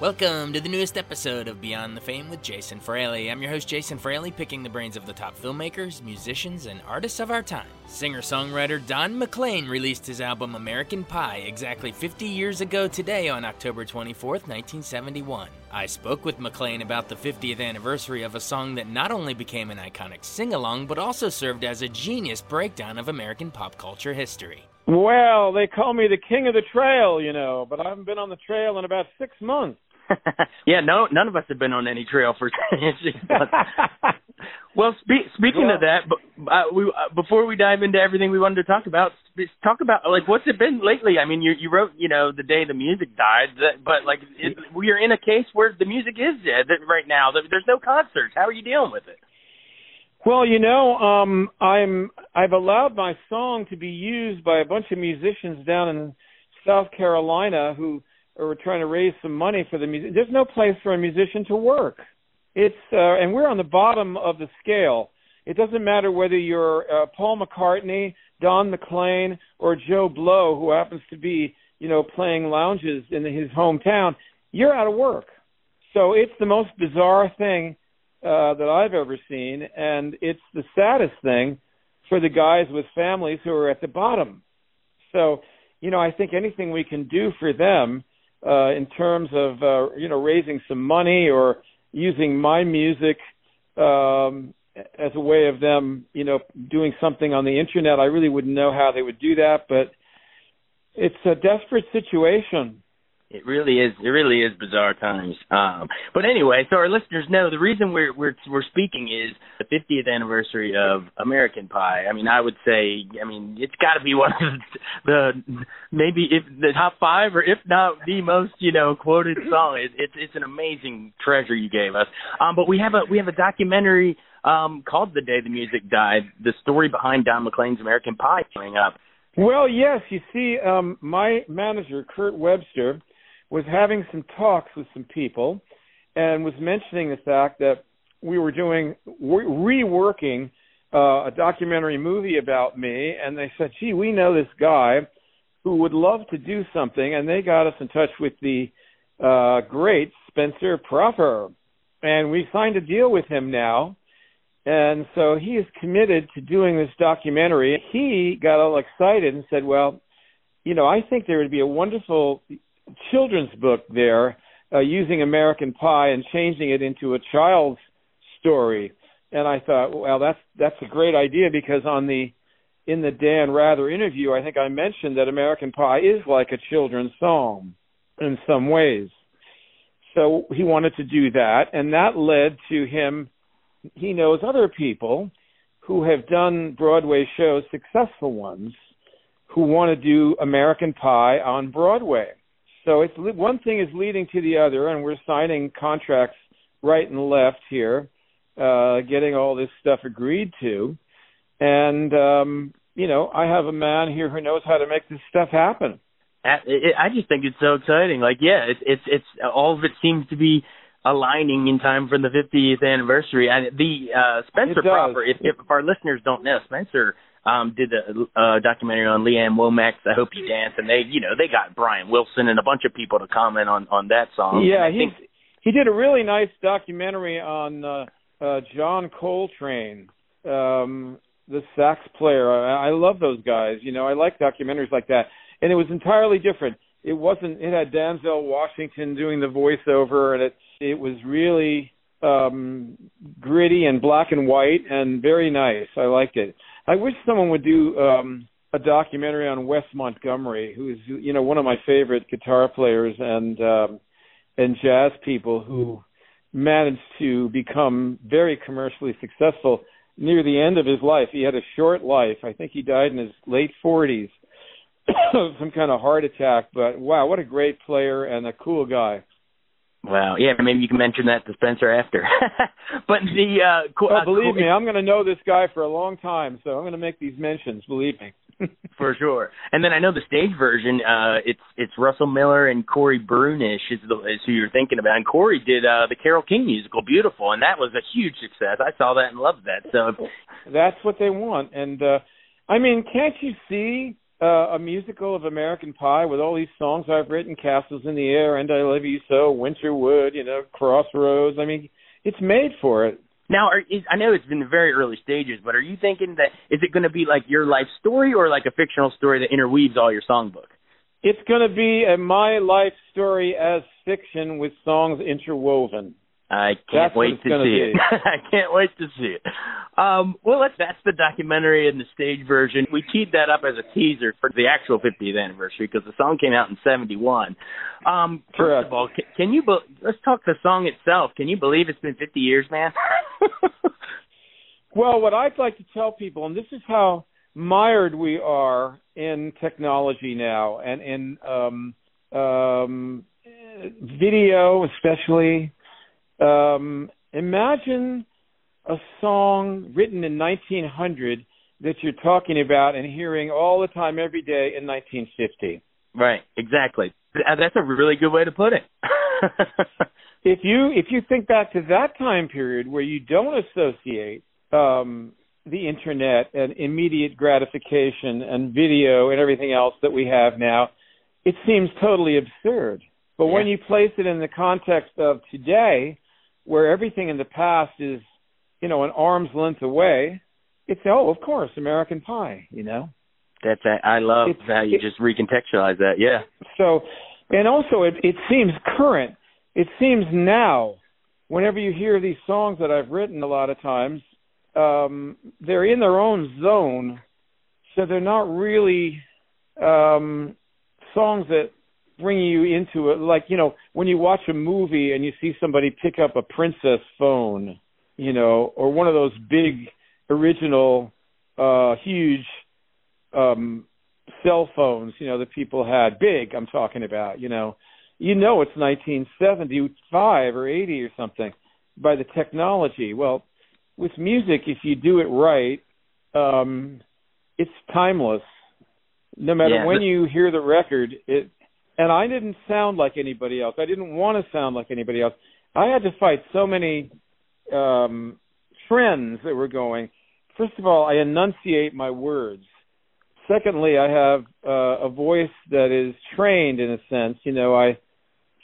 Welcome to the newest episode of Beyond the Fame with Jason Fraley. I'm your host, Jason Fraley, picking the brains of the top filmmakers, musicians, and artists of our time. Singer songwriter Don McLean released his album American Pie exactly 50 years ago today on October 24th, 1971. I spoke with McLean about the 50th anniversary of a song that not only became an iconic sing along, but also served as a genius breakdown of American pop culture history. Well, they call me the king of the trail, you know, but I haven't been on the trail in about six months. yeah, no, none of us have been on any trail for well, spe- speaking Yeah. of that, but, uh, we, uh, before we dive into everything we wanted to talk about, sp- talk about like what's it been lately? I mean, you you wrote you know the day the music died, that, but like it, we are in a case where the music is dead right now. There- There's no concerts. How are you dealing with it? Well, you know, um, I'm I've allowed my song to be used by a bunch of musicians down in South Carolina who are trying to raise some money for the music. There's no place for a musician to work. It's uh, and we're on the bottom of the scale. It doesn't matter whether you're uh, Paul McCartney, Don McLean, or Joe Blow, who happens to be, you know, playing lounges in his hometown. You're out of work. So it's the most bizarre thing uh, that I've ever seen, and it's the saddest thing for the guys with families who are at the bottom. So, you know, I think anything we can do for them uh, in terms of uh, you know raising some money or using my music um, as a way of them, you know, doing something on the internet, I really wouldn't know how they would do that, but it's a desperate situation. It really is. It really is bizarre times. Um, but anyway, so our listeners know the reason we're we're we're speaking is the 50th anniversary of American Pie. I mean, I would say, I mean, it's got to be one of the, maybe if the top five, or if not the most, you know, quoted song. It, it's it's an amazing treasure you gave us. Um, but we have a we have a documentary um called "The Day the Music Died," the story behind Don McLean's American Pie coming up. Well, yes, you see, um, my manager, Kurt Webster, was having some talks with some people and was mentioning the fact that we were doing re- reworking uh, a documentary movie about me, and they said, "Gee, we know this guy who would love to do something," and they got us in touch with the uh, great Spencer Proffer, and we signed a deal with him now. And so he is committed to doing this documentary. He got all excited and said, "Well, you know, I think there would be a wonderful children's book there uh, using American Pie and changing it into a child's story." And I thought, well, that's that's a great idea because on the in the Dan Rather interview, I think I mentioned that American Pie is like a children's song in some ways. So he wanted to do that, and that led to him. He knows other people who have done Broadway shows, successful ones, who want to do American Pie on Broadway. So it's one thing is leading to the other, and we're signing contracts right and left here, uh, getting all this stuff agreed to, and um, you know I have a man here who knows how to make this stuff happen. I just think it's so exciting. Like, yeah, it's it's it's all of it seems to be aligning in time for the 50th anniversary. And the uh Spencer Proffer, if, if our listeners don't know, Spencer um did a uh, documentary on Lee Ann Womack's "I Hope You Dance," and they, you know, they got Brian Wilson and a bunch of people to comment on on that song. yeah, I think he did a really nice documentary on uh, uh, John Coltrane, um, the sax player. I, I love those guys. You know, I like documentaries like that, and it was entirely different. It wasn't. It had Denzel Washington doing the voiceover, and it it was really um gritty and black and white and very nice. I liked it. I wish someone would do um a documentary on Wes Montgomery, who is you know one of my favorite guitar players and um, and jazz people who managed to become very commercially successful near the end of his life. He had a short life. I think he died in his late 40s of some kind of heart attack. But wow, what a great player and a cool guy. Wow. Yeah, maybe you can mention that to Spencer after. but the uh, cool, oh, uh, believe me, I'm going to know this guy for a long time, so I'm going to make these mentions. Believe me. for sure. And then I know the stage version. Uh, it's it's Russell Miller and Corey Brunish is, the, is who you're thinking about. And Corey did uh, the Carole King musical, Beautiful, and that was a huge success. I saw that and loved that. So that's what they want. And uh, I mean, can't you see uh, a musical of American Pie with all these songs I've written, Castles in the Air, and I Love You So, Winterwood, you know, Crossroads. I mean, it's made for it. Now, are, is, I know it's been the very early stages, but are you thinking that is it going to be like your life story or like a fictional story that interweaves all your songbook? It's going to be a my life story as fiction with songs interwoven. I can't that's wait to see it. I can't wait to see it. Um, well, that's, that's the documentary and the stage version. We teed that up as a teaser for the actual 50th anniversary because the song came out in '71. Um, first Correct. of all, can, can you? Be- let's talk the song itself. Can you believe it's been 50 years, man? well, what I'd like to tell people, and this is how mired we are in technology now, and in um, um, video, especially um, imagine a song written in 1900 that you're talking about and hearing all the time, every day in 1950. Right, exactly. That's a really good way to put it. if you if you think back to that time period where you don't associate um, the internet and immediate gratification and video and everything else that we have now, it seems totally absurd. But yeah. when you place it in the context of today, where everything in the past is, you know, an arm's length away, it's oh, of course, American Pie, you know. That's I love It's- how you it- just recontextualize that. Yeah. So, and also it it seems current. It seems now. Whenever you hear these songs that I've written, a lot of times, um, they're in their own zone, so they're not really um, songs that bring you into it. Like you know, when you watch a movie and you see somebody pick up a princess phone, you know, or one of those big original, uh, huge um cell phones, you know, that people had big, I'm talking about, you know. You know it's 1975 or 80 or something by the technology. Well, with music if you do it right, um it's timeless. No matter Yeah, when you hear the record, it and I didn't sound like anybody else. I didn't want to sound like anybody else. I had to fight so many um trends that were going. First of all, I enunciate my words secondly, I have uh, a voice that is trained in a sense. You know, I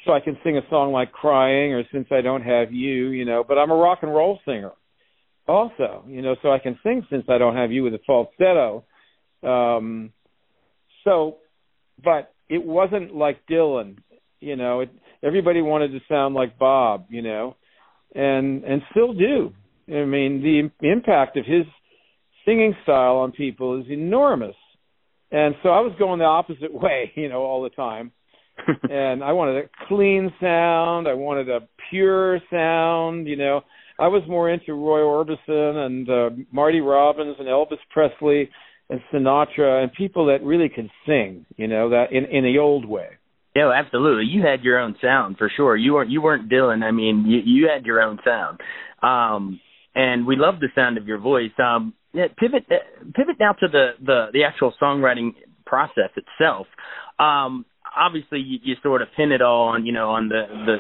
so I can sing a song like "Crying" or "Since I Don't Have You." You know, but I'm a rock and roll singer also. You know, so I can sing "Since I Don't Have You" with a falsetto. Um, so, but it wasn't like Dylan. You know, it, everybody wanted to sound like Bob. You know, and and still do. I mean, the impact of his singing style on people is enormous. And so I was going the opposite way, you know, all the time. and I wanted a clean sound. I wanted a pure sound, you know. I was more into Roy Orbison and uh, Marty Robbins and Elvis Presley and Sinatra and people that really could sing, you know, that in in the old way. Yeah, absolutely. You had your own sound for sure. You weren't you weren't Dylan. I mean, you you had your own sound. Um and we love the sound of your voice. Um yeah, pivot uh, pivot now to the the the actual songwriting process itself. Um obviously you, you sort of pin it all on, you know, on the the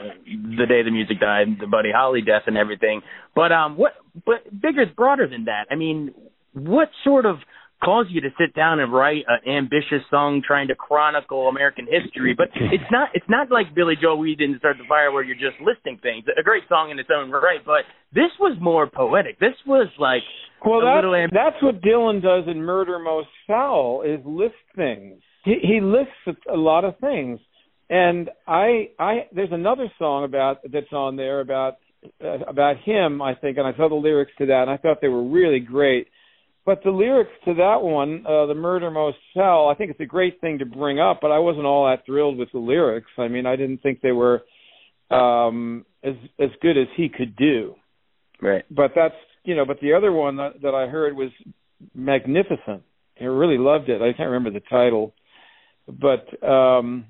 the day the music died, the Buddy Holly death and everything. But um what but bigger broader than that. I mean, what sort of caused you to sit down and write an ambitious song trying to chronicle American history, but it's not it's not like Billy Joel We Didn't Start the Fire where you're just listing things. A great song in its own right, but this was more poetic. This was like Well, a that's, amb- that's what Dylan does in Murder Most Foul is list things. He, he lists a lot of things, and I, I, there's another song about that's on there about uh, about him, I think, and I saw the lyrics to that, and I thought they were really great. But the lyrics to that one, uh, "The Murder Most Foul," I think it's a great thing to bring up. But I wasn't all that thrilled with the lyrics. I mean, I didn't think they were um, as as good as he could do. Right. But that's you know. But the other one that, that I heard was magnificent. I really loved it. I can't remember the title, but um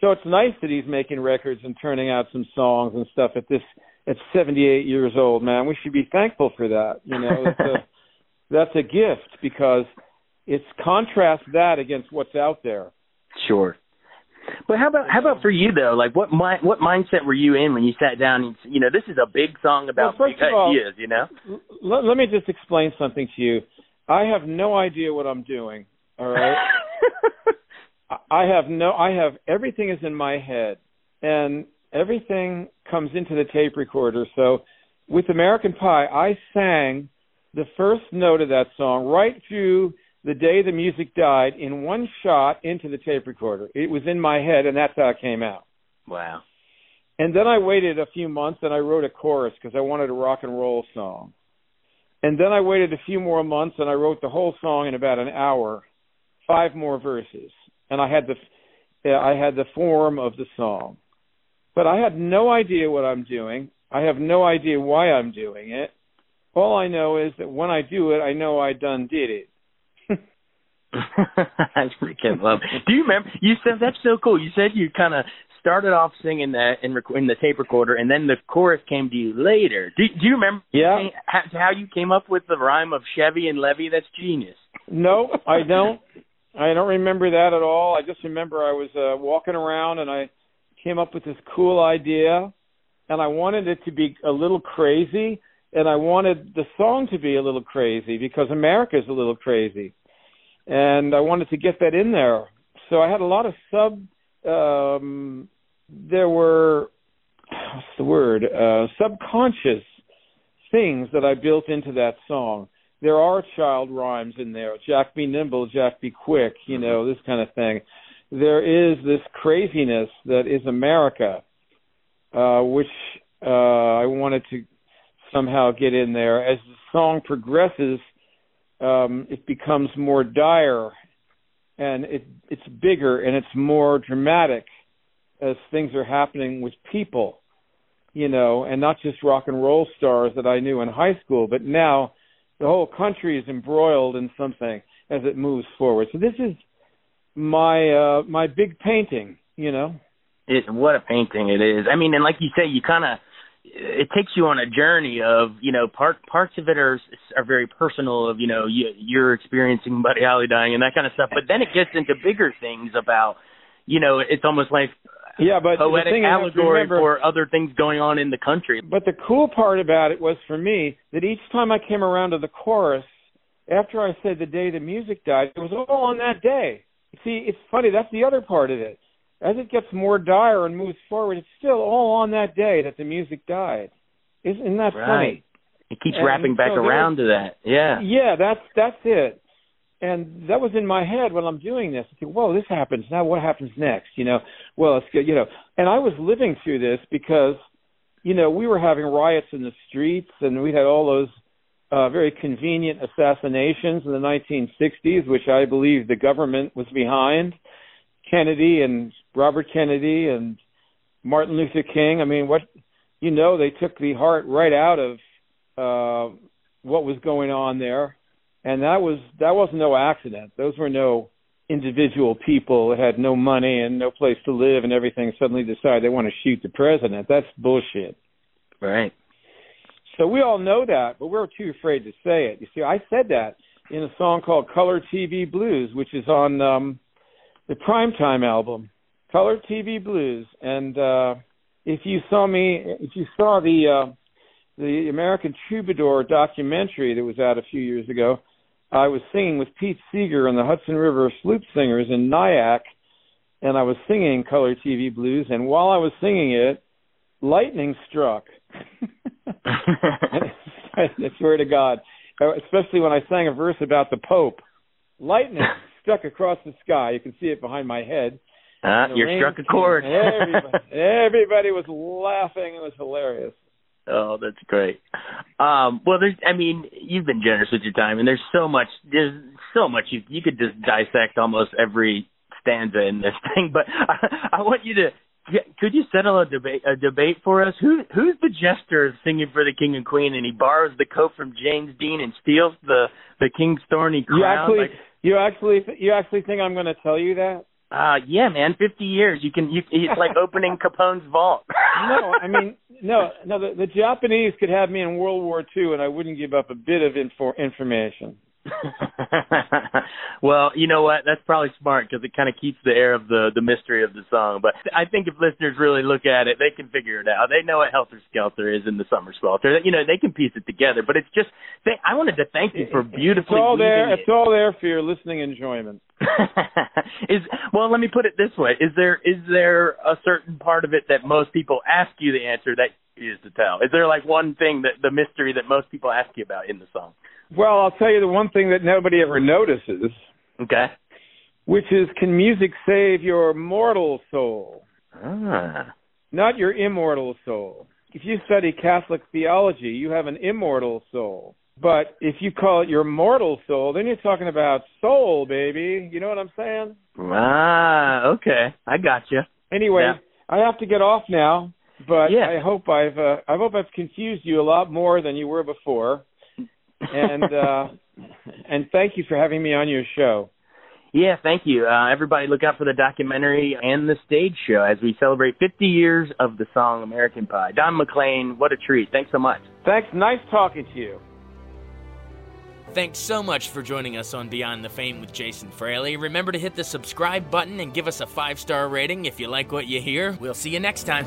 so it's nice that he's making records and turning out some songs and stuff at this at 78 years old, man. We should be thankful for that. You know, it's a, that's a gift because it's contrast that against what's out there. Sure. But how about how about for you though? Like what mi- what mindset were you in when you sat down and you know this is a big song about well, big all, ideas, you know? L- let me just explain something to you. I have no idea what I'm doing. All right. I have no. I have everything is in my head, and everything comes into the tape recorder. So, with American Pie, I sang the first note of that song right through the day the music died in one shot into the tape recorder. It was in my head, and that's how it came out. Wow. And then I waited a few months and I wrote a chorus because I wanted a rock and roll song. And then I waited a few more months and I wrote the whole song in about an hour, five more verses, and I had the I had the form of the song. But I had no idea what I'm doing. I have no idea why I'm doing it. All I know is that when I do it, I know I done did it. I freaking love. It. Do you remember? You said that's so cool. You said you kind of started off singing that in, rec- in the tape recorder, and then the chorus came to you later. Do, do you remember? Yeah. How, how you came up with the rhyme of Chevy and Levy? That's genius. No, I don't. I don't remember that at all. I just remember I was uh, walking around and I came up with this cool idea, and I wanted it to be a little crazy, and I wanted the song to be a little crazy because America's a little crazy and I wanted to get that in there. So I had a lot of sub. Um, there were what's the word? Uh, subconscious things that I built into that song. There are child rhymes in there. Jack be nimble, Jack be quick. You know this kind of thing. There is this craziness that is America, uh, which uh, I wanted to somehow get in there. As the song progresses, um, it becomes more dire and it, it's bigger and it's more dramatic as things are happening with people, you know, and not just rock and roll stars that I knew in high school, but now the whole country is embroiled in something as it moves forward. So this is my uh my big painting, you know. It what a painting it is. I mean, and like you say, you kind of it takes you on a journey of you know part parts of it are are very personal of you know you, you're experiencing Buddy Holly dying and that kind of stuff, but then it gets into bigger things about you know it's almost like yeah, but poetic allegory remember, for other things going on in the country. But the cool part about it was for me that each time I came around to the chorus, after I said the day the music died, it was all on that day. See, it's funny. That's the other part of it as it gets more dire and moves forward, it's still all on that day that the music died. Isn't that right. funny? It keeps and wrapping back so around to that. Yeah. Yeah, that's that's it. And that was in my head when I'm doing this. I think, whoa, this happens. Now what happens next? You know, well, it's good, you know. And I was living through this because, you know, we were having riots in the streets and we had all those uh, very convenient assassinations in the 1960s, which I believe the government was behind. Kennedy and Robert Kennedy and Martin Luther King. I mean, what you know, they took the heart right out of uh, what was going on there, and that was that wasn't no accident. Those were no individual people that had no money and no place to live and everything suddenly decide they want to shoot the president. That's bullshit. Right. So we all know that, but we're too afraid to say it. You see, I said that in a song called Color TV Blues, which is on um the Primetime album, Color TV Blues. And uh, if you saw me, if you saw the uh, the American Troubadour documentary that was out a few years ago, I was singing with Pete Seeger and the Hudson River Sloop Singers in Nyack, and I was singing Color TV Blues. And while I was singing it, lightning struck. I swear to God, especially when I sang a verse about the Pope. Lightning stuck across the sky. You can see it behind my head. Uh, you're struck a chord. everybody, everybody was laughing. It was hilarious. Oh, that's great. Um, well, there's, I mean, you've been generous with your time, and there's so much, there's so much you you could just dissect almost every stanza in this thing. But I, I want you to, could you settle a debate a debate for us? Who who's the jester singing for the king and queen, and he borrows the coat from James Dean and steals the the king's thorny crown? You actually, like, you actually, you actually think I'm going to tell you that? Uh, yeah, man, 50 years. You can, you, it's like opening Capone's vault. no, I mean, no, no. The, the Japanese could have me in World War II, and I wouldn't give up a bit of info, information. well, you know what? That's probably smart because it kind of keeps the air of the the mystery of the song. But I think if listeners really look at it, they can figure it out. They know what Helter Skelter is in the Summer Swelter. You know, they can piece it together. But it's just, they, I wanted to thank you for beautifully. It's all there. It. It's all there for your listening enjoyment. is well, let me put it this way: is there is there a certain part of it that most people ask you the answer that is to tell? Is there like one thing that the mystery that most people ask you about in the song? Well, I'll tell you the one thing that nobody ever notices. Okay. Which is, can music save your mortal soul? Ah. Not your immortal soul. If you study Catholic theology, you have an immortal soul. But if you call it your mortal soul, then you're talking about soul, baby. You know what I'm saying? Ah, okay. I got you. Anyway, yeah. I have to get off now, but yeah. I hope I've uh, I hope I've confused you a lot more than you were before. And uh and thank you for having me on your show. Yeah, thank you. Uh, everybody, look out for the documentary and the stage show as we celebrate 50 years of the song American Pie. Don McLean, what a treat. Thanks so much. Thanks. Nice talking to you. Thanks so much for joining us on Beyond the Fame with Jason Fraley. Remember to hit the subscribe button and give us a five star rating if you like what you hear. We'll see you next time.